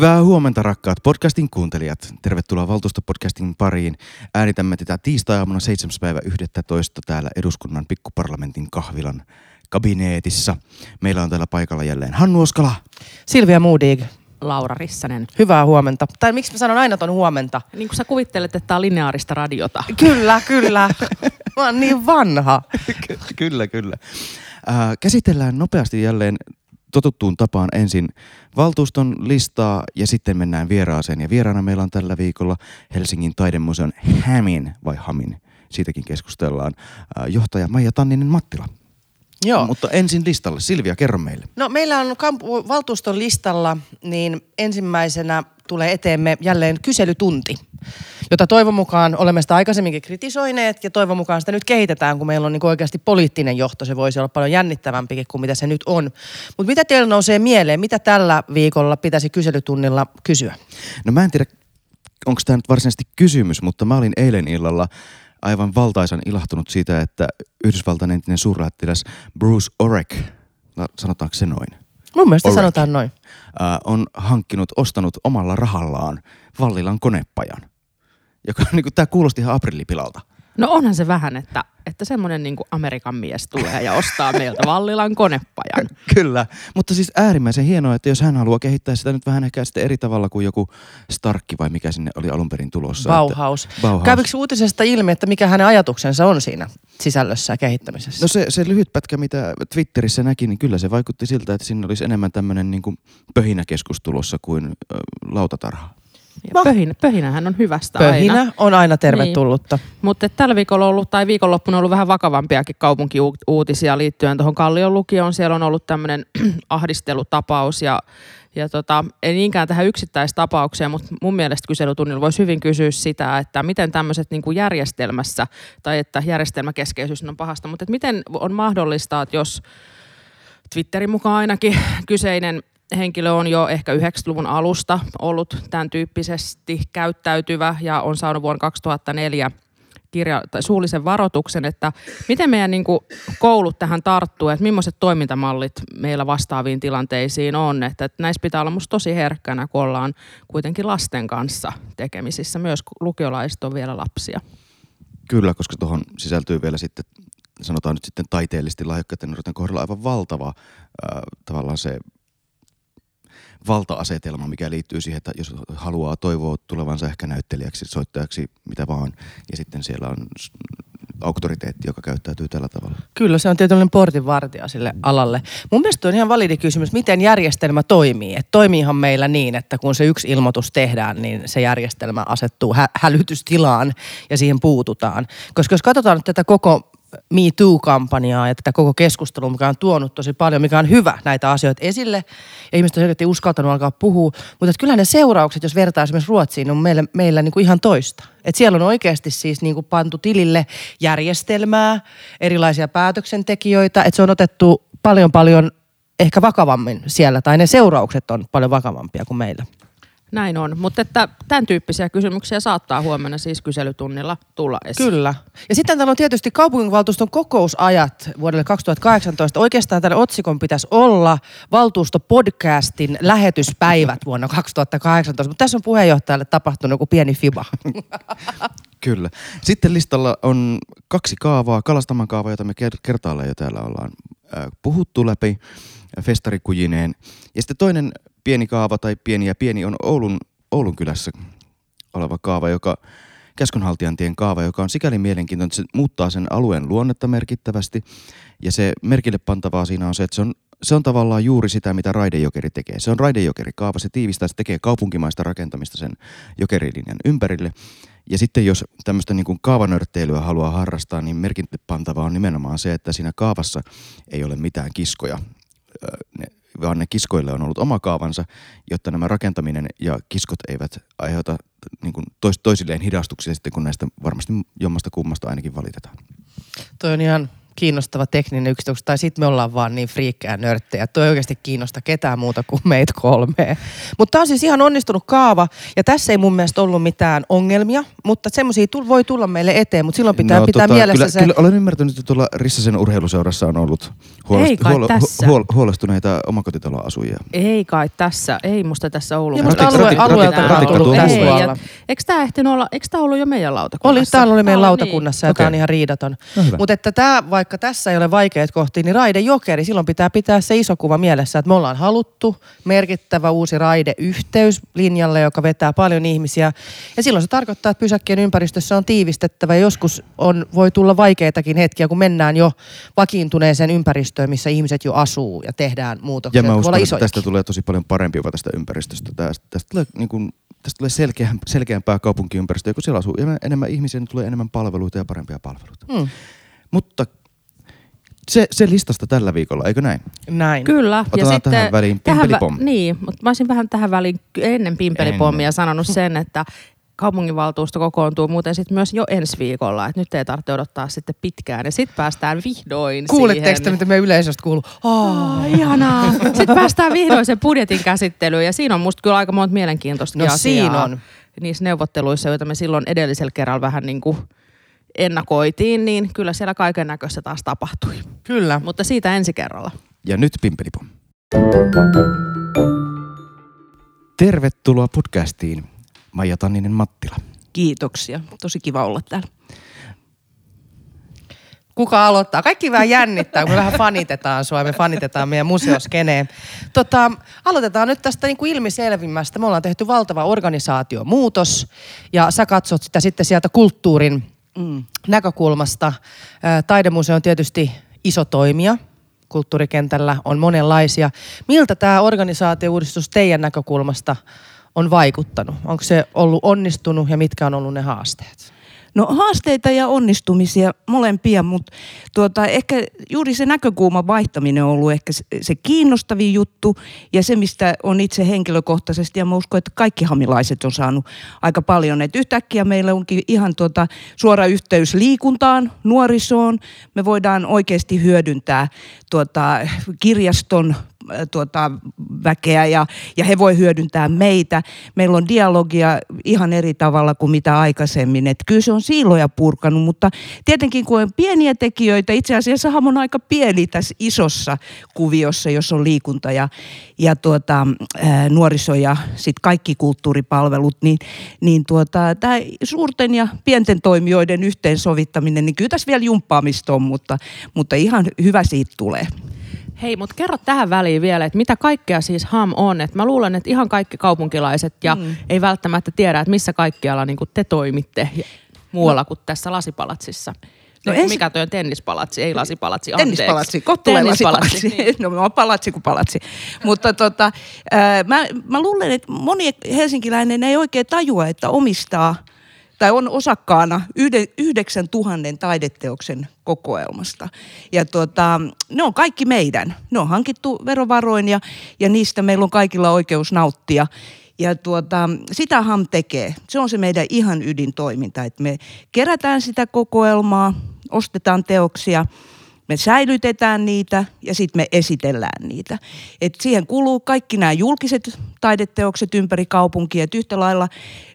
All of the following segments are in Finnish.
Hyvää huomenta rakkaat podcastin kuuntelijat. Tervetuloa Valtuustopodcastin pariin. Äänitämme tätä tiistai-aamuna 7. päivä 11. täällä eduskunnan pikkuparlamentin kahvilan kabineetissa. Meillä on täällä paikalla jälleen Hannu Oskala. Silvia Moodig. Laura Rissanen. Hyvää huomenta. Tai miksi mä sanon aina ton huomenta? Niin kuin sä kuvittelet, että tämä on lineaarista radiota. Kyllä, kyllä. mä oon niin vanha. kyllä, kyllä. Äh, käsitellään nopeasti jälleen totuttuun tapaan ensin valtuuston listaa ja sitten mennään vieraaseen. Ja vieraana meillä on tällä viikolla Helsingin taidemuseon Hämin vai Hamin, siitäkin keskustellaan, äh, johtaja Maija Tanninen Mattila. Joo. Mutta ensin listalle. Silvia, kerro meille. No meillä on kampu- valtuuston listalla, niin ensimmäisenä tulee eteemme jälleen kyselytunti, jota toivon mukaan olemme sitä aikaisemminkin kritisoineet ja toivon mukaan sitä nyt kehitetään, kun meillä on niin oikeasti poliittinen johto. Se voisi olla paljon jännittävämpikin kuin mitä se nyt on. Mutta mitä teillä nousee mieleen? Mitä tällä viikolla pitäisi kyselytunnilla kysyä? No mä en tiedä, onko tämä nyt varsinaisesti kysymys, mutta mä olin eilen illalla aivan valtaisan ilahtunut siitä, että Yhdysvaltain entinen suurlähettiläs Bruce Orek, no, sanotaanko se noin? Mun mielestä Orek. sanotaan noin. Äh, on hankkinut, ostanut omalla rahallaan Vallilan konepajan. Joka niin kuin, tämä kuulosti ihan aprillipilalta. No onhan se vähän, että, että semmoinen niin Amerikan mies tulee ja ostaa meiltä Vallilan konepajan. Kyllä, mutta siis äärimmäisen hienoa, että jos hän haluaa kehittää sitä nyt vähän ehkä sitten eri tavalla kuin joku Starkki vai mikä sinne oli alun perin tulossa. Bauhaus. Että, Bauhaus. Kävikö uutisesta ilmi, että mikä hänen ajatuksensa on siinä sisällössä ja kehittämisessä? No se, se lyhyt pätkä, mitä Twitterissä näki, niin kyllä se vaikutti siltä, että siinä olisi enemmän tämmöinen niin pöhinäkeskus tulossa kuin ö, lautatarha. Ja No. pöhinä, pöhinähän on hyvästä aina. Pöhinä on aina tervetullutta. Mutta tällä viikolla on ollut, tai viikonloppuna on ollut vähän vakavampiakin kaupunkiuutisia liittyen tuohon Kallion lukioon. Siellä on ollut tämmöinen ahdistelutapaus ja, ja tota, ei niinkään tähän yksittäistapaukseen, mutta mun mielestä kyselytunnilla voisi hyvin kysyä sitä, että miten tämmöiset niin järjestelmässä, tai että järjestelmäkeskeisyys on pahasta, mutta miten on mahdollista, että jos Twitterin mukaan ainakin kyseinen henkilö on jo ehkä 90-luvun alusta ollut tämän tyyppisesti käyttäytyvä ja on saanut vuonna 2004 kirja, tai suullisen varoituksen, että miten meidän niin kuin, koulut tähän tarttuu, että millaiset toimintamallit meillä vastaaviin tilanteisiin on. Että, että näissä pitää olla musta tosi herkkänä, kun ollaan kuitenkin lasten kanssa tekemisissä. Myös lukiolaiset on vielä lapsia. Kyllä, koska tuohon sisältyy vielä sitten, sanotaan nyt sitten taiteellisesti lahjakkaiden nuorten kohdalla aivan valtava äh, tavallaan se valta-asetelma, mikä liittyy siihen, että jos haluaa toivoa tulevansa ehkä näyttelijäksi, soittajaksi, mitä vaan, ja sitten siellä on auktoriteetti, joka käyttäytyy tällä tavalla. Kyllä, se on tietynlainen portinvartija sille alalle. Mun mielestä on ihan validi kysymys, miten järjestelmä toimii. Et toimiihan meillä niin, että kun se yksi ilmoitus tehdään, niin se järjestelmä asettuu hä- hälytystilaan ja siihen puututaan. Koska jos katsotaan nyt tätä koko Me Too-kampanjaa ja tätä koko keskustelua, mikä on tuonut tosi paljon, mikä on hyvä näitä asioita esille. Ja ihmiset on selkeästi uskaltanut alkaa puhua. Mutta kyllä ne seuraukset, jos vertaa esimerkiksi Ruotsiin, on meillä, meillä niin kuin ihan toista. Et siellä on oikeasti siis niin kuin pantu tilille järjestelmää, erilaisia päätöksentekijöitä. Että se on otettu paljon paljon ehkä vakavammin siellä, tai ne seuraukset on paljon vakavampia kuin meillä. Näin on, mutta että tämän tyyppisiä kysymyksiä saattaa huomenna siis kyselytunnilla tulla esiin. Kyllä. Ja sitten täällä on tietysti kaupunginvaltuuston kokousajat vuodelle 2018. Oikeastaan tämän otsikon pitäisi olla valtuustopodcastin lähetyspäivät vuonna 2018, mutta tässä on puheenjohtajalle tapahtunut joku pieni fiba. Kyllä. Sitten listalla on kaksi kaavaa, Kalastaman kaava, jota me ker- kertaalleen jo täällä ollaan äh, puhuttu läpi äh, festarikujineen. Ja sitten toinen pieni kaava tai pieni ja pieni on Oulun, Oulun kylässä oleva kaava, joka Käskönhaltijantien kaava, joka on sikäli mielenkiintoinen, että se muuttaa sen alueen luonnetta merkittävästi. Ja se merkille pantavaa siinä on se, että se on, se on tavallaan juuri sitä, mitä Raidejokeri tekee. Se on Raidejokeri-kaava, se tiivistää, se tekee kaupunkimaista rakentamista sen jokerilinjan ympärille. Ja sitten jos tämmöistä niin kuin kaavanörtteilyä haluaa harrastaa, niin merkille pantavaa on nimenomaan se, että siinä kaavassa ei ole mitään kiskoja. Ne, vaan ne kiskoille on ollut oma kaavansa, jotta nämä rakentaminen ja kiskot eivät aiheuta niin kuin tois, toisilleen hidastuksia sitten, kun näistä varmasti jommasta kummasta ainakin valitetaan. Toi on ihan kiinnostava tekninen yksityiskohta, tai sitten me ollaan vaan niin friikkejä nörttejä. Toi ei oikeasti kiinnosta ketään muuta kuin meitä kolme. Mutta tämä on siis ihan onnistunut kaava, ja tässä ei mun mielestä ollut mitään ongelmia, mutta semmoisia voi tulla meille eteen, mutta silloin pitää no, pitää tota, mielessä kyllä, se... Kyllä olen ymmärtänyt, että tuolla Rissasen urheiluseurassa on ollut huolest, Ei kai huol, tässä. huol, huolestuneita omakotitaloasujia. Ei kai tässä, ei musta tässä Oulun. Ja musta alue, alueelta on tullut Ei, ja eikö tämä ehtinyt olla, eikö tämä ollut jo meidän Oli, lautakunnassa? täällä oli meidän lautakunnassa ja tämä on ihan riidaton. No. Mutta että tämä, vaikka tässä ei ole vaikeat kohtia, niin raide jokeri, silloin pitää pitää se iso kuva mielessä, että me ollaan haluttu merkittävä uusi raideyhteys linjalle, joka vetää paljon ihmisiä. Ja silloin se tarkoittaa, että pysäkkien ympäristössä on tiivistettävä ja joskus on, voi tulla vaikeitakin hetkiä, kun mennään jo vakiintuneeseen ympäristöön, missä ihmiset jo asuu ja tehdään muutoksia. Ja mä uskon, että tästä tulee tosi paljon parempi jopa tästä ympäristöstä. Tästä, tästä tulee, niin kuin, tästä tulee selkeä, selkeämpää kaupunkiympäristöä, kun siellä asuu enemmän- ihmisiä, niin tulee enemmän palveluita ja parempia palveluita. Hmm, Mutta se, se listasta tällä viikolla, eikö näin? näin. Kyllä. Otetaan tähän väliin tähän pimpelipom. niin, mutta mä olisin vähän tähän väliin ennen pimpelipommia Ennen. sanonut sen, että kaupunginvaltuusto kokoontuu muuten sitten myös jo ensi viikolla, että nyt ei tarvitse odottaa sitten pitkään ja sitten päästään vihdoin Kuulitteko te, siihen. mitä me yleisöstä kuuluu? Oh. Oh, ihanaa. Sitten päästään vihdoin sen budjetin käsittelyyn ja siinä on musta kyllä aika monta mielenkiintoista No asiaa. siinä on. Niissä neuvotteluissa, joita me silloin edellisellä kerralla vähän niin kuin ennakoitiin, niin kyllä siellä kaiken näköistä taas tapahtui. Kyllä. Mutta siitä ensi kerralla. Ja nyt pimpelipom. Tervetuloa podcastiin, Maija Tanninen Mattila. Kiitoksia. Tosi kiva olla täällä. Kuka aloittaa? Kaikki vähän jännittää, kun me vähän fanitetaan sua ja me fanitetaan meidän museoskeneen. Tota, aloitetaan nyt tästä niin kuin ilmiselvimmästä. Me ollaan tehty valtava organisaatiomuutos ja sä katsot sitä sitten sieltä kulttuurin Näkökulmasta. Taidemuseo on tietysti iso toimija. Kulttuurikentällä on monenlaisia. Miltä tämä organisaatiouudistus teidän näkökulmasta on vaikuttanut? Onko se ollut onnistunut ja mitkä on ollut ne haasteet? No haasteita ja onnistumisia molempia, mutta tuota, ehkä juuri se näkökulman vaihtaminen on ollut ehkä se, kiinnostavin juttu ja se, mistä on itse henkilökohtaisesti ja mä uskon, että kaikki hamilaiset on saanut aika paljon. Et yhtäkkiä meillä onkin ihan tuota, suora yhteys liikuntaan, nuorisoon. Me voidaan oikeasti hyödyntää tuota, kirjaston tuota, väkeä ja, ja he voi hyödyntää meitä. Meillä on dialogia ihan eri tavalla kuin mitä aikaisemmin. Et kyllä se on siiloja purkanut, mutta tietenkin kun on pieniä tekijöitä, itse asiassa on aika pieni tässä isossa kuviossa, jos on liikunta ja, ja tuota, ää, nuoriso ja sitten kaikki kulttuuripalvelut, niin, niin tuota, tämä suurten ja pienten toimijoiden yhteensovittaminen, niin kyllä tässä vielä jumppaamista on, mutta, mutta ihan hyvä siitä tulee. Hei, mutta kerro tähän väliin vielä, että mitä kaikkea siis HAM on. Et mä luulen, että ihan kaikki kaupunkilaiset ja mm. ei välttämättä tiedä, että missä kaikkialla niin te toimitte muualla no. kuin tässä lasipalatsissa. No ensi- Mikä toi on tennispalatsi, ei lasipalatsi, anteeksi. Tennispalatsi, kohta tulee Tennispalatsi, lasipalatsi. niin. No mä oon palatsi kuin palatsi. Mutta tota, ää, mä, mä luulen, että moni helsinkiläinen ei oikein tajua, että omistaa tai on osakkaana yhden, yhdeksän tuhannen taideteoksen kokoelmasta. Ja tota, ne on kaikki meidän. Ne on hankittu verovaroin ja, ja niistä meillä on kaikilla oikeus nauttia. Ja tuota, sitä HAM tekee. Se on se meidän ihan ydintoiminta, että me kerätään sitä kokoelmaa, ostetaan teoksia, me säilytetään niitä ja sitten me esitellään niitä. Et siihen kuuluu kaikki nämä julkiset taideteokset ympäri kaupunkia, et yhtä lailla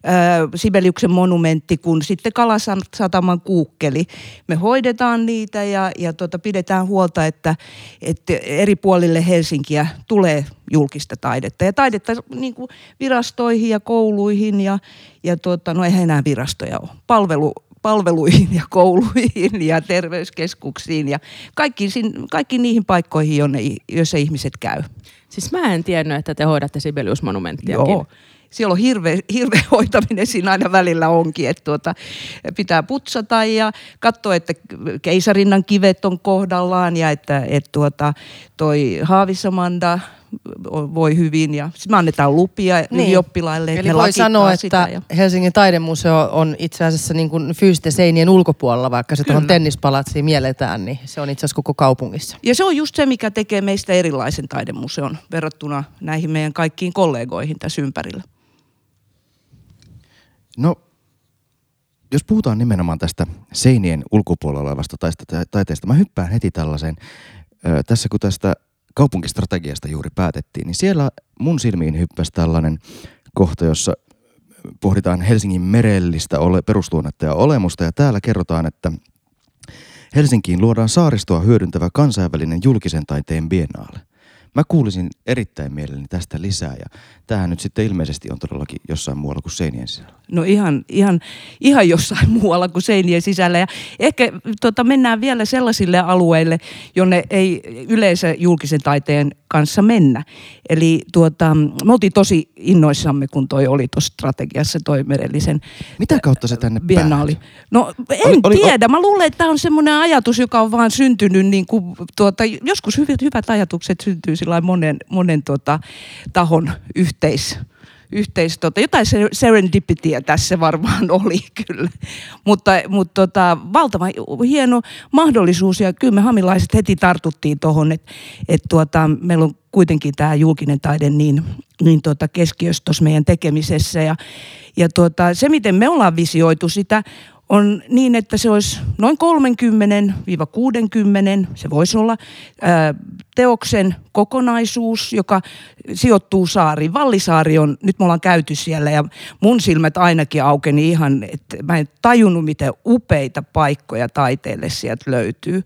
ää, Sibeliuksen monumentti kuin sitten Kalasataman kuukkeli. Me hoidetaan niitä ja, ja tota, pidetään huolta, että, että eri puolille Helsinkiä tulee julkista taidetta. Ja taidetta niin kuin virastoihin ja kouluihin ja, ja tota, no eihän enää virastoja ole. Palvelu, palveluihin ja kouluihin ja terveyskeskuksiin ja kaikki, kaikki niihin paikkoihin, jonne, joissa ihmiset käy. Siis mä en tiennyt, että te hoidatte Sibelius-monumenttiakin. Joo. Siellä on hirveä, hirveä hoitaminen siinä aina välillä onkin, että tuota, pitää putsata ja katsoa, että keisarinnan kivet on kohdallaan ja että, että tuota, toi Haavisamanda voi hyvin ja sitten me annetaan lupia niin. ylioppilaille. Eli voi sanoa, että ja... Helsingin taidemuseo on itse asiassa niin kuin fyysisten seinien ulkopuolella, vaikka se tuohon tennispalatsiin mielletään, niin se on itse asiassa koko kaupungissa. Ja se on just se, mikä tekee meistä erilaisen taidemuseon verrattuna näihin meidän kaikkiin kollegoihin tässä ympärillä. No, jos puhutaan nimenomaan tästä seinien ulkopuolella olevasta taista- taiteesta, mä hyppään heti tällaiseen, ö, tässä kun tästä kaupunkistrategiasta juuri päätettiin, niin siellä mun silmiin hyppäsi tällainen kohta, jossa pohditaan Helsingin merellistä ole, perusluonnetta ja olemusta, ja täällä kerrotaan, että Helsinkiin luodaan saaristoa hyödyntävä kansainvälinen julkisen taiteen biennaale. Mä kuulisin erittäin mielelläni tästä lisää ja tämähän nyt sitten ilmeisesti on todellakin jossain muualla kuin seinien sisällä. No ihan, ihan, ihan jossain muualla kuin seinien sisällä. Ja ehkä tota, mennään vielä sellaisille alueille, jonne ei yleensä julkisen taiteen kanssa mennä. Eli tuota, me oltiin tosi innoissamme, kun toi oli tuossa strategiassa toi merellisen Mitä kautta se tänne biennaali. No en Oli- oli- tiedä. Mä luulen, että tämä on semmoinen ajatus, joka on vaan syntynyt, niin kuin, tuota, joskus hyvät, hyvät ajatukset syntyy sillä monen, monen tuota, tahon yhteis, yhteis tota, jotain se- serendipityä tässä varmaan oli kyllä. Mutta, mutta tota, valtava hieno mahdollisuus ja kyllä me hamilaiset heti tartuttiin tuohon, että et tuota, meillä on kuitenkin tämä julkinen taide niin, niin tota keskiössä tuossa meidän tekemisessä. Ja, ja tuota, se, miten me ollaan visioitu sitä, on niin, että se olisi noin 30-60, se voisi olla teoksen kokonaisuus, joka sijoittuu saariin. Vallisaari on, nyt me ollaan käyty siellä ja mun silmät ainakin aukeni ihan, että mä en tajunnut, miten upeita paikkoja taiteelle sieltä löytyy.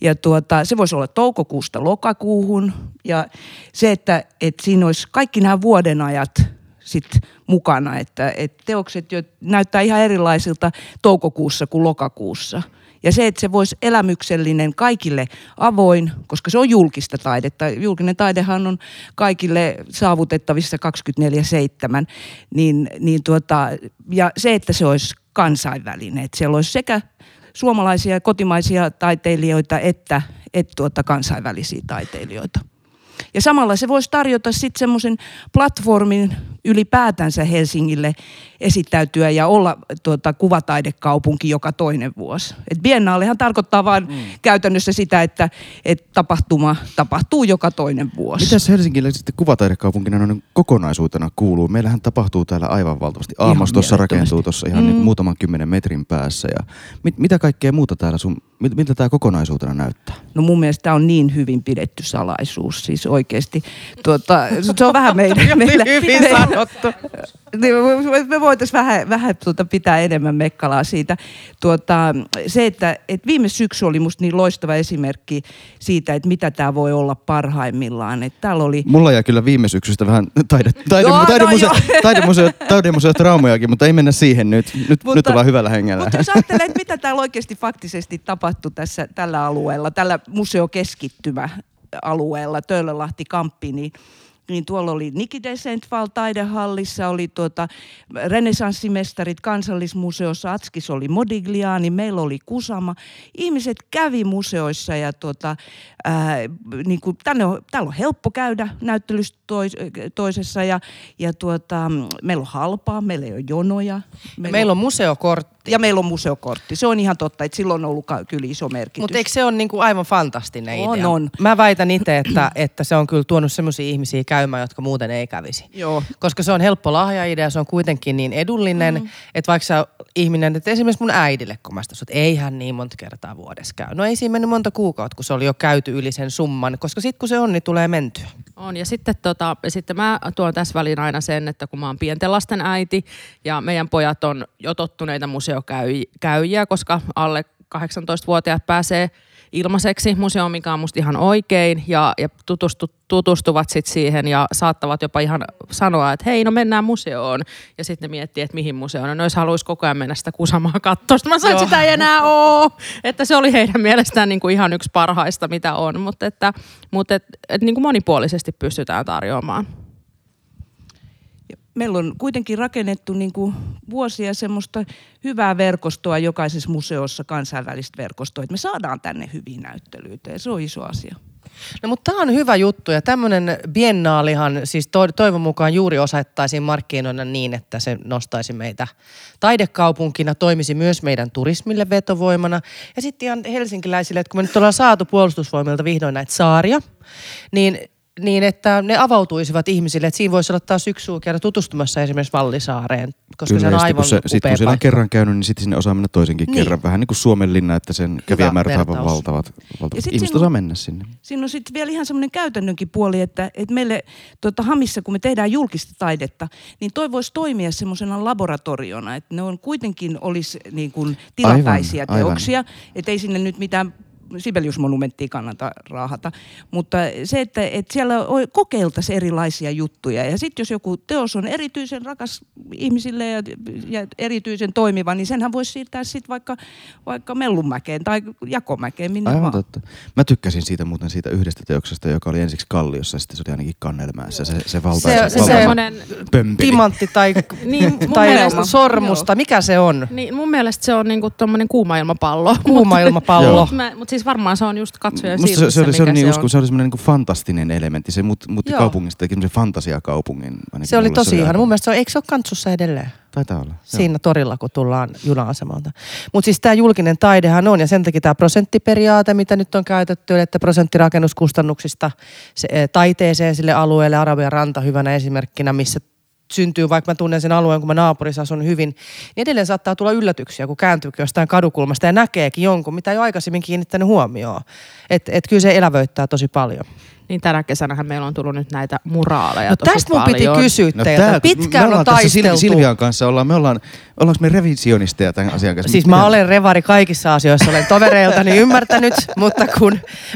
Ja tuota, se voisi olla toukokuusta lokakuuhun ja se, että, että siinä olisi kaikki nämä vuodenajat sit mukana, että, että teokset jo näyttää ihan erilaisilta toukokuussa kuin lokakuussa. Ja se, että se voisi elämyksellinen kaikille avoin, koska se on julkista taidetta. Julkinen taidehan on kaikille saavutettavissa 24-7. Niin, niin tuota, ja se, että se olisi kansainvälinen. Että siellä olisi sekä suomalaisia ja kotimaisia taiteilijoita että, että tuota kansainvälisiä taiteilijoita. Ja samalla se voisi tarjota sitten semmoisen platformin ylipäätänsä Helsingille esittäytyä ja olla tuota, kuvataidekaupunki joka toinen vuosi. Et biennaalehan tarkoittaa vain mm. käytännössä sitä, että et tapahtuma tapahtuu joka toinen vuosi. Mitäs Helsingille sitten kuvataidekaupunkina noin kokonaisuutena kuuluu? Meillähän tapahtuu täällä aivan valtavasti. Mielettömästi. rakentuu tuossa ihan mm. niin muutaman kymmenen metrin päässä. Ja mit, mitä kaikkea muuta täällä sun, mit, miltä tämä kokonaisuutena näyttää? No mun mielestä tämä on niin hyvin pidetty salaisuus, siis oikeasti. Tuota, se on vähän meidän... meillä, meillä- sanottu. Niin, me- me voitaisiin vähän, vähän tuota pitää enemmän mekkalaa siitä. Tuota, se, että, että viime syksy oli musta niin loistava esimerkki siitä, että mitä tämä voi olla parhaimmillaan. Että täällä oli Mulla jäi kyllä viime syksystä vähän taide, taide, Joo, no taidemuseo, joo. taidemuseo, taidemuseo traumojakin, mutta ei mennä siihen nyt. Nyt, Mutta- nyt ollaan hyvällä hengellä. Mutta jos ajattelee, että mitä täällä oikeasti faktisesti tapahtui tässä, tällä alueella, tällä museokeskittymä alueella, Töölölahti Kamppi, niin niin tuolla oli Niki Desentval taidehallissa, oli tuota renesanssimestarit kansallismuseossa, Atskis oli Modigliani, meillä oli Kusama. Ihmiset kävi museoissa ja tuota, ää, niin kuin, tänne on, täällä on helppo käydä näyttelyssä tois, toisessa ja, ja tuota, meillä on halpaa, meillä ei ole jonoja. Meillä on museokortti. Ja meillä on museokortti. Se on ihan totta, että silloin on ollut kyllä iso merkitys. Mutta eikö se ole niinku aivan fantastinen On, idea? on. Mä väitän itse, että, että se on kyllä tuonut semmoisia ihmisiä käymään, jotka muuten ei kävisi. Joo. Koska se on helppo lahjaidea, se on kuitenkin niin edullinen, mm. että vaikka sä ihminen, että esimerkiksi mun äidille, kun mä sitä sanoin, että eihän niin monta kertaa vuodessa käy. No ei siinä mennyt monta kuukautta, kun se oli jo käyty yli sen summan, koska sitten kun se on, niin tulee mentyä. On ja sitten, tota, sitten mä tuon tässä väliin aina sen, että kun mä oon pienten lasten äiti ja meidän pojat on jo tottuneita museokäyjiä, koska alle 18-vuotiaat pääsee ilmaiseksi museoon, mikä on musta ihan oikein ja, ja tutustu, tutustuvat sitten siihen ja saattavat jopa ihan sanoa, että hei no mennään museoon ja sitten ne miettii, että mihin museoon. No ne olisi haluaisi koko ajan mennä sitä kusamaa. Sitten Mä sanoin, että sitä ei enää ole. Että se oli heidän mielestään niin kuin ihan yksi parhaista, mitä on, mutta että, mutta et, et niin kuin monipuolisesti pystytään tarjoamaan. Meillä on kuitenkin rakennettu niin kuin vuosia semmoista hyvää verkostoa jokaisessa museossa, kansainvälistä verkostoa, että me saadaan tänne hyviä näyttelyitä ja se on iso asia. No mutta tämä on hyvä juttu ja tämmöinen biennaalihan siis to- toivon mukaan juuri osattaisiin markkinoida niin, että se nostaisi meitä taidekaupunkina, toimisi myös meidän turismille vetovoimana. Ja sitten ihan helsinkiläisille, että kun me nyt ollaan saatu puolustusvoimilta vihdoin näitä saaria, niin niin että ne avautuisivat ihmisille, että siinä voisi olla taas yksi suu käydä tutustumassa esimerkiksi Vallisaareen koska Kyllä, se on aivan kun, se, sit, upea kun siellä on kerran käynyt, niin sitten sinne osaa mennä toisenkin Niin. kerran. Vähän niin kuin Suomen linna, että sen kävijämäärät on aivan valtavat. valtavat. sit Ihmiset osaa mennä sinne. Siinä on sitten vielä ihan semmoinen käytännönkin puoli, että, että meille tota, Hamissa, kun me tehdään julkista taidetta, niin toi voisi toimia semmoisena laboratoriona, että ne on kuitenkin olisi niin kuin tilapäisiä Aivan, aivan. teoksia, että ei sinne nyt mitään Sibelius-monumenttia kannata raahata. Mutta se, että, että siellä kokeiltaisiin erilaisia juttuja. Ja sitten jos joku teos on erityisen rakas ihmisille ja, ja erityisen toimiva, niin senhän voisi siirtää sitten vaikka, vaikka Mellunmäkeen tai Jakomäkeen, minne Aivan vaan. totta. Mä tykkäsin siitä muuten siitä yhdestä teoksesta, joka oli ensiksi Kalliossa ja sitten se oli ainakin Kannelmäessä. Se, se valtaisa, Se- se- valtaisa semmoinen- pömpeli. Timantti tai, Niin, mun tai mielestä- sormusta, mikä se on? Niin, mun mielestä se on niinku tommonen kuuma ilmapallo. Kuuma ilmapallo. Mutta mut siis varmaan se on just katsoja Musta se, se, oli, se, oli niin se usko, on. se oli semmoinen niin fantastinen elementti. Se mut, muutti Joo. kaupungista teki semmoisen fantasiakaupungin. ainakin Se oli tosi ihana. aivan- Mun mielestä se on, eikö se ole kantsussa edelleen? Taitaa olla. joo. Siinä torilla, kun tullaan juna-asemalta. Mutta siis tämä julkinen taidehan on, ja sen takia tämä prosenttiperiaate, mitä nyt on käytetty, että prosentti rakennuskustannuksista se, eh, taiteeseen sille alueelle, Arabian ranta hyvänä esimerkkinä, missä syntyy, vaikka mä tunnen sen alueen, kun mä naapurissa asun hyvin, niin edelleen saattaa tulla yllätyksiä, kun kääntyy jostain kadukulmasta ja näkeekin jonkun, mitä ei ole aikaisemmin kiinnittänyt huomioon. Että et kyllä se elävöittää tosi paljon. Niin tänä kesänähän meillä on tullut nyt näitä muraaleja No tosi tästä mun piti kysyä No teiltä. tää- Pitkään me on taisteltu. Sil- Silvian kanssa, ollaan, me ollaan, ollaanko me revisionisteja tämän asian kanssa? Siis mä olen revari kaikissa asioissa, olen tovereiltani ymmärtänyt, mutta kun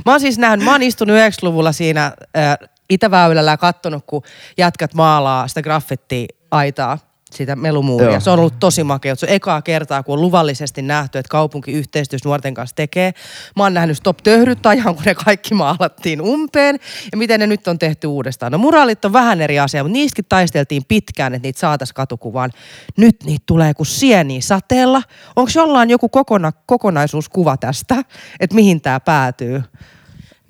mä oon siis nähnyt, mä oon istunut 90-luvulla siinä äh, Itäväylällä ja kattonut, kun jätkät maalaa sitä graffiti-aitaa sitä melumuuria. Joo. Se on ollut tosi makea. Se on ekaa kertaa, kun on luvallisesti nähty, että kaupunki yhteistyössä nuorten kanssa tekee. Mä oon nähnyt Stop Töhryt ajan, kun ne kaikki maalattiin umpeen. Ja miten ne nyt on tehty uudestaan. No muraalit on vähän eri asia, mutta niistäkin taisteltiin pitkään, että niitä saataisiin katukuvaan. Nyt niitä tulee kuin sieniä sateella. Onko jollain joku kokona, kokonaisuuskuva tästä, että mihin tämä päätyy?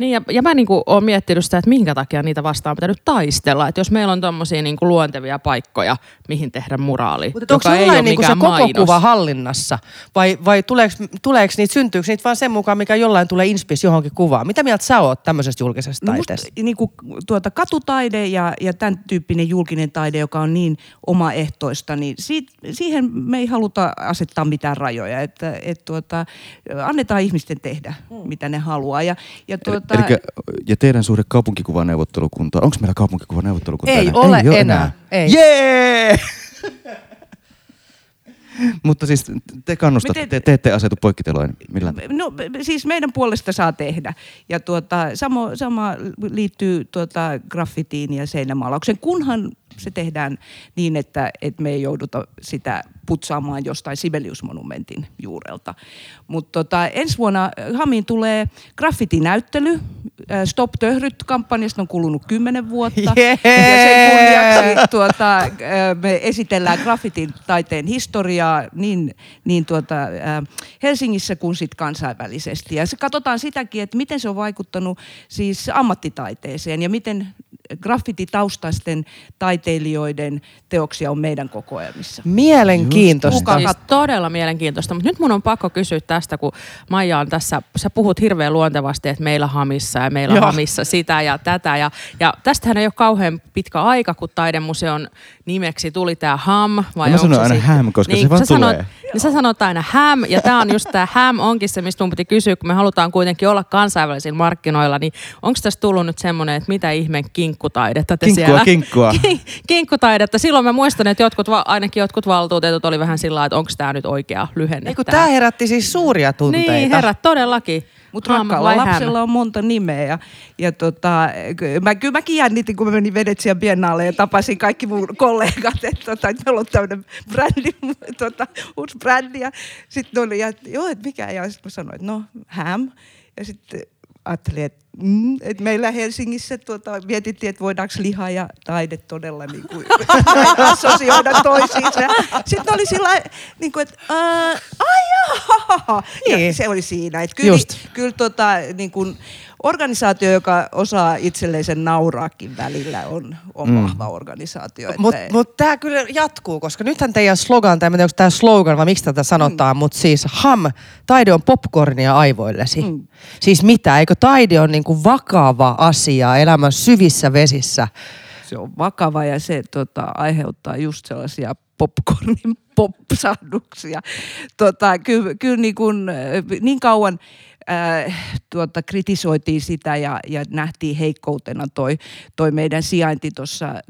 Niin ja, ja mä niinku oon miettinyt sitä, että minkä takia niitä vastaan on pitänyt taistella. Että jos meillä on tommosia niinku luontevia paikkoja, mihin tehdä muraali, Mutta onko joka ei ole niinku se koko mainos. kuva hallinnassa? Vai, vai tuleeko, tuleeko niitä, syntyykö niitä vaan sen mukaan, mikä jollain tulee inspis johonkin kuvaan? Mitä mieltä sä oot tämmöisestä julkisesta taiteesta? niin kuin, tuota, katutaide ja, ja tämän tyyppinen julkinen taide, joka on niin omaehtoista, niin siitä, siihen me ei haluta asettaa mitään rajoja. Että, et, tuota, annetaan ihmisten tehdä, Hmm. mitä ne haluaa. Ja, ja, tuota, Elikkä, ja teidän suhde kaupunkikuvaneuvottelukunta, onko meillä kaupunkikuvaneuvottelukunta Ei enää? ole ole enää, ei. Jee! Mutta siis te kannustatte, Miten- te, te ette asetu poikkiteloin millään. No siis meidän puolesta saa tehdä. Ja tuota, sama, sama liittyy tuota graffitiin ja seinämaalauksen, kunhan se tehdään niin, että, että me ei jouduta sitä putsaamaan jostain Sibelius-monumentin juurelta. Mutta tota, ensi vuonna Hamiin tulee graffitinäyttely. Äh, Stop Töhryt-kampanjasta on kulunut kymmenen vuotta. Jee! Ja sen kunniaksi tuota, äh, me esitellään graffitin taiteen historiaa niin, niin tuota, äh, Helsingissä kuin sit kansainvälisesti. Ja se katsotaan sitäkin, että miten se on vaikuttanut siis ammattitaiteeseen ja miten graffititaustaisten taiteilijoiden teoksia on meidän kokoelmissa. Mielenkiintoista. Siis todella mielenkiintoista, mutta nyt mun on pakko kysyä tästä, kun Maija on tässä, sä puhut hirveän luontevasti, että meillä Hamissa ja meillä Joo. Hamissa sitä ja tätä. Ja, ja tästähän ei ole kauhean pitkä aika, kun taidemuseon nimeksi tuli tämä HAM. Vai mä onko sanon se aina sit- HAM, koska se vaan sä sanot, tulee. Niin sä sanot aina HAM, ja tämä on just tämä HAM onkin se, mistä mun piti kysyä, kun me halutaan kuitenkin olla kansainvälisillä markkinoilla, niin onko tässä tullut nyt semmoinen, että mitä ihmeen kinkkutaidetta te Kinkkua, siellä... kinkkua. Kin- kinkkutaidetta. Silloin mä muistan, että jotkut, ainakin jotkut valtuutetut oli vähän sillä että onko tämä nyt oikea lyhenne. Tää herätti siis suuria tunteita. Niin, herrat, todellakin. Mutta rakkaalla lapsella on monta nimeä. Ja, ja tota, mä, kyllä mäkin jännitin, kun mä menin Venetsian biennaalle ja tapasin kaikki mun kollegat, että, tota, että meillä on tämmöinen brändi, tota, uusi brändi. Ja sitten oli, ja, joo, että mikä, ja sitten mä sanoin, että no, ham. Ja sitten ajattelin, että, mm, että meillä Helsingissä tuota, mietittiin, että voidaanko liha ja taide todella niin kuin, assosioida toisiinsa. Sitten oli sillä niin kuin, että ää, ai jaa. Ja Niin. se oli siinä. Että kyllä, Just. kyllä tota, niin kuin, organisaatio, joka osaa itselleen sen nauraakin välillä, on, on mm. vahva organisaatio. että- Mutta mut tämä kyllä jatkuu, koska nythän teidän slogan, tai en tiedä onko tämä slogan vai miksi tätä sanotaan, mm. mutta siis ham, taide on popcornia aivoillesi. Mm. Siis mitä, eikö taide on niinku vakava asia elämän syvissä vesissä? se on vakava ja se tota, aiheuttaa just sellaisia popcornin popsahduksia. Tota, kyllä, kyllä niin, kuin, niin kauan äh, tuota, kritisoitiin sitä ja, ja nähtiin heikkoutena toi, toi meidän sijainti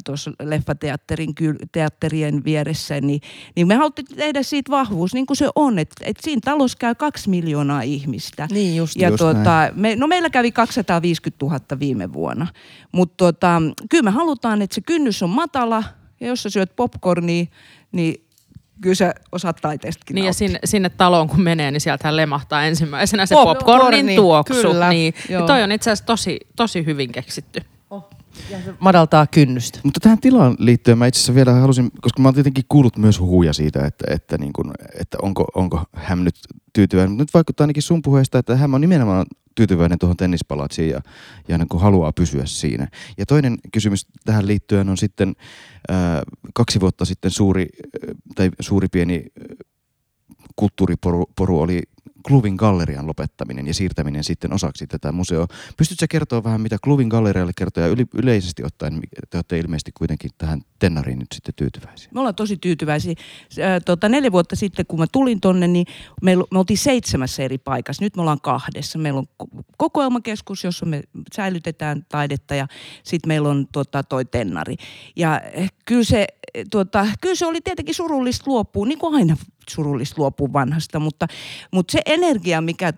tuossa leffateatterin teatterien vieressä, niin, niin me haluttiin tehdä siitä vahvuus, niin kuin se on, että et siinä talossa käy kaksi miljoonaa ihmistä. Niin just, ja just tuota, me, no meillä kävi 250 000 viime vuonna, mutta tuota, kyllä me halutaan, että se kynnys on matala, ja jos sä syöt popcornia, niin kyllä sä osaat taiteestakin Niin nauttia. ja sinne, sinne taloon kun menee, niin sieltähän lemahtaa ensimmäisenä se Popcorni, popcornin tuoksu. kyllä, niin, joo. ja toi on itse asiassa tosi, tosi hyvin keksitty. Madaltaa kynnystä. Mutta tähän tilaan liittyen mä itse asiassa vielä halusin, koska mä oon tietenkin kuullut myös huhuja siitä, että, että, niin kun, että onko, onko hän nyt tyytyväinen. Mutta nyt vaikuttaa ainakin sun puheesta, että hän on nimenomaan tyytyväinen tuohon tennispalatsiin ja, ja niin haluaa pysyä siinä. Ja toinen kysymys tähän liittyen on sitten ää, kaksi vuotta sitten suuri, ää, tai suuri pieni ää, kulttuuriporu poru oli Kluvin gallerian lopettaminen ja siirtäminen sitten osaksi tätä museoa. Pystytkö kertoa vähän, mitä Kluvin gallerialle kertoo ja yle- yleisesti ottaen, te olette ilmeisesti kuitenkin tähän Tennariin nyt sitten tyytyväisiä? Me ollaan tosi tyytyväisiä. Tota, neljä vuotta sitten, kun mä tulin tonne, niin me, me oltiin seitsemässä eri paikassa. Nyt me ollaan kahdessa. Meillä on ko- kokoelmakeskus, jossa me säilytetään taidetta ja sitten meillä on tota, toi tennari. Ja eh, kyllä se, eh, tota, kyllä se oli tietenkin surullista luopua, niin kuin aina surullista luopua vanhasta, mutta, mutta se energia, mikä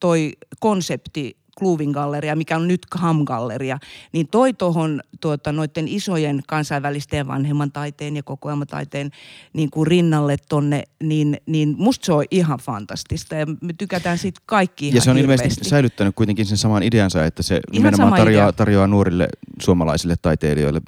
toi konsepti Kluvin galleria, mikä on nyt Ham-galleria, niin toi tuohon tuota, noiden isojen kansainvälisten vanhemman taiteen ja kokoelmataiteen niin kuin rinnalle tonne, niin, niin musta se on ihan fantastista ja me tykätään siitä kaikki ihan Ja se on hirveästi. ilmeisesti säilyttänyt kuitenkin sen saman ideansa, että se Ihan nimenomaan tarjoaa, idea. tarjoaa nuorille suomalaisille taiteilijoille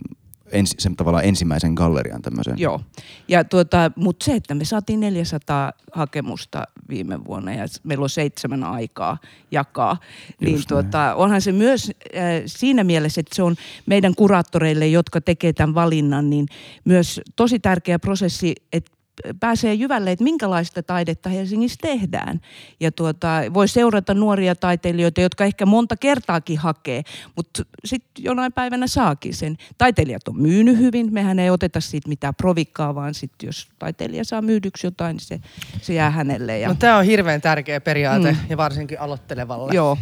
ensi, sen tavallaan ensimmäisen gallerian tämmöisen. Joo, ja tuota, mutta se, että me saatiin 400 hakemusta viime vuonna ja meillä on seitsemän aikaa jakaa, niin Just näin. tuota, onhan se myös äh, siinä mielessä, että se on meidän kuraattoreille, jotka tekee tämän valinnan, niin myös tosi tärkeä prosessi, että pääsee jyvälle, että minkälaista taidetta Helsingissä tehdään. Ja tuota, voi seurata nuoria taiteilijoita, jotka ehkä monta kertaakin hakee, mutta sitten jonain päivänä saakin sen. Taiteilijat on myynyt hyvin, mehän ei oteta siitä mitään provikkaa, vaan sitten jos taiteilija saa myydyksi jotain, niin se, se jää hänelle. Ja... No tämä on hirveän tärkeä periaate Mm. ja varsinkin aloittelevalle. Joo.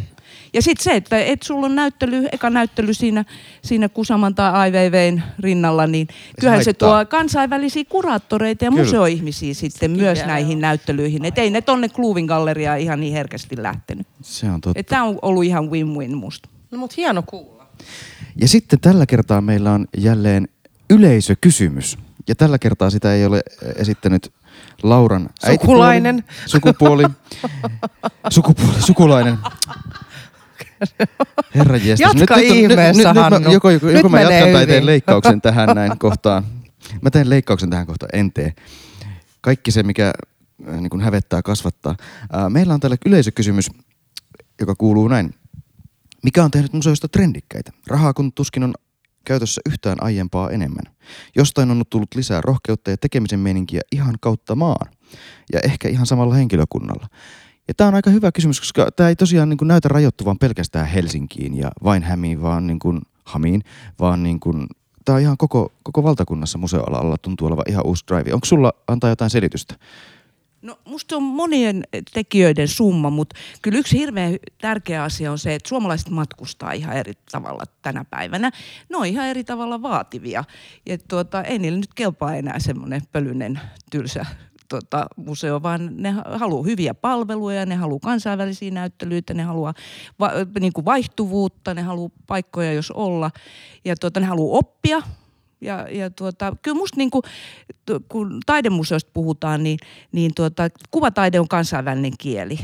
Ja sitten se, että et sulla on näyttely, eka näyttely siinä, siinä Kusaman tai Ai Weiwein rinnalla, niin kyllähän se tuo kansainvälisiä kuraattoreita ja Kyllä. museoihmisiä sitten myös vielä, näihin joo. näyttelyihin. Että ei ne tonne Kluvin galleriaan ihan niin herkästi lähtenyt. Se on totta. Tämä on ollut ihan win-win musta. No mutta hieno kuulla. Ja sitten tällä kertaa meillä on jälleen yleisökysymys. Ja tällä kertaa sitä ei ole esittänyt Lauran äitipuoli, Sukulainen. sukupuoli, sukupuoli, sukulainen. Herra jestas. Jatka on- ihmeessä, nyt, nyt, Hannu. mä, joko, joko, Nyt joko mä menee jatkan tai teen hyvin. leikkauksen tähän näin kohtaan. Mä teen leikkauksen tähän kohtaan, en tee. Kaikki se, mikä äh, niin kuin hävettää, kasvattaa. Äh, meillä on täällä yleisökysymys, joka kuuluu näin. Mikä on tehnyt museoista trendikkäitä? Rahaa kun tuskin on käytössä yhtään aiempaa enemmän. Jostain on tullut lisää rohkeutta ja tekemisen meininkiä ihan kautta maan. Ja ehkä ihan samalla henkilökunnalla. Ja tämä on aika hyvä kysymys, koska tämä ei tosiaan niin kuin näytä rajoittuvan pelkästään Helsinkiin ja vain Hämiin, vaan niin kuin Hamiin, vaan niin kuin, tämä on ihan koko, koko valtakunnassa museoalalla tuntuu olevan ihan uusi drive. Onko sulla antaa jotain selitystä? No musta on monien tekijöiden summa, mutta kyllä yksi hirveän tärkeä asia on se, että suomalaiset matkustaa ihan eri tavalla tänä päivänä. Ne on ihan eri tavalla vaativia. Ja tuota, ei niillä nyt kelpaa enää semmoinen pölyinen tylsä tota, museo, vaan ne haluaa hyviä palveluja, ne haluaa kansainvälisiä näyttelyitä, ne haluaa va, niin kuin vaihtuvuutta, ne haluaa paikkoja, jos olla. Ja tuota, ne haluaa oppia, ja, ja tuota, kyllä musta niin kuin, kun taidemuseosta puhutaan, niin, niin tuota, kuvataide on kansainvälinen kieli.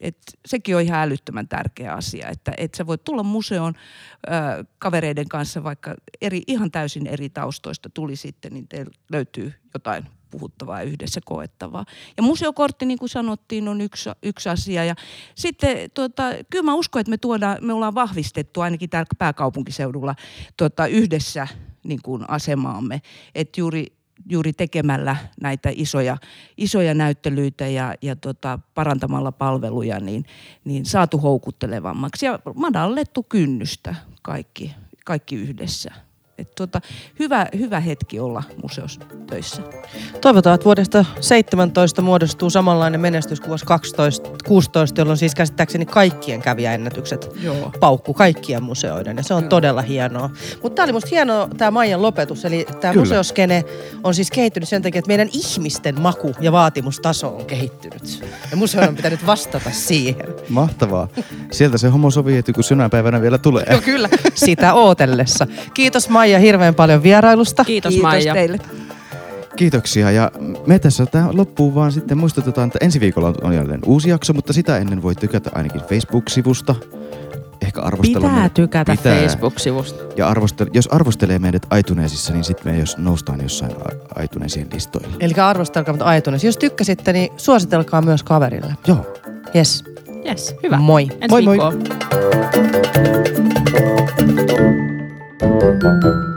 Et sekin on ihan älyttömän tärkeä asia, että et sä voit tulla museoon ö, kavereiden kanssa, vaikka eri, ihan täysin eri taustoista tuli sitten, niin löytyy jotain puhuttavaa ja yhdessä koettavaa. Ja museokortti, niin kuin sanottiin, on yksi, yksi asia. Ja sitten tuota, kyllä mä uskon, että me, tuodaan, me ollaan vahvistettu ainakin täällä pääkaupunkiseudulla tuota, yhdessä niin kuin asemaamme. Että juuri, juuri tekemällä näitä isoja, isoja näyttelyitä ja, ja tota, parantamalla palveluja, niin, niin saatu houkuttelevammaksi ja madallettu kynnystä kaikki, kaikki yhdessä. Et tota, hyvä, hyvä hetki olla museossa töissä. Toivotaan, että vuodesta 17 muodostuu samanlainen menestys kuin vuosi 12, 16, jolloin siis käsittääkseni kaikkien kävijäennätykset Joo. paukku kaikkien museoiden ja se on Joo. todella hienoa. Mutta tämä oli musta hienoa tämä Maijan lopetus, eli tämä museoskene on siis kehittynyt sen takia, että meidän ihmisten maku ja vaatimustaso on kehittynyt. Ja museon on pitänyt vastata siihen. Mahtavaa. Sieltä se homo sovieti, kun päivänä vielä tulee. Joo kyllä, sitä ootellessa. Kiitos Maija hirveän paljon vierailusta. Kiitos, Kiitos Maija. teille. Kiitoksia ja me tässä tähän loppuun vaan sitten muistutetaan, että ensi viikolla on jälleen uusi jakso, mutta sitä ennen voi tykätä ainakin Facebook-sivusta. Ehkä arvostella Pitää meidät- tykätä Pitää. Facebook-sivusta. Ja arvostel, jos arvostelee meidät iTunesissa, niin sitten me jos noustaan jossain a- iTunesien listoilla. Eli arvostelkaa mutta aitunes. Jos tykkäsitte, niin suositelkaa myös kaverille. Joo. Yes. Yes, hyvä. Moi. Ensi Moi moi. thank you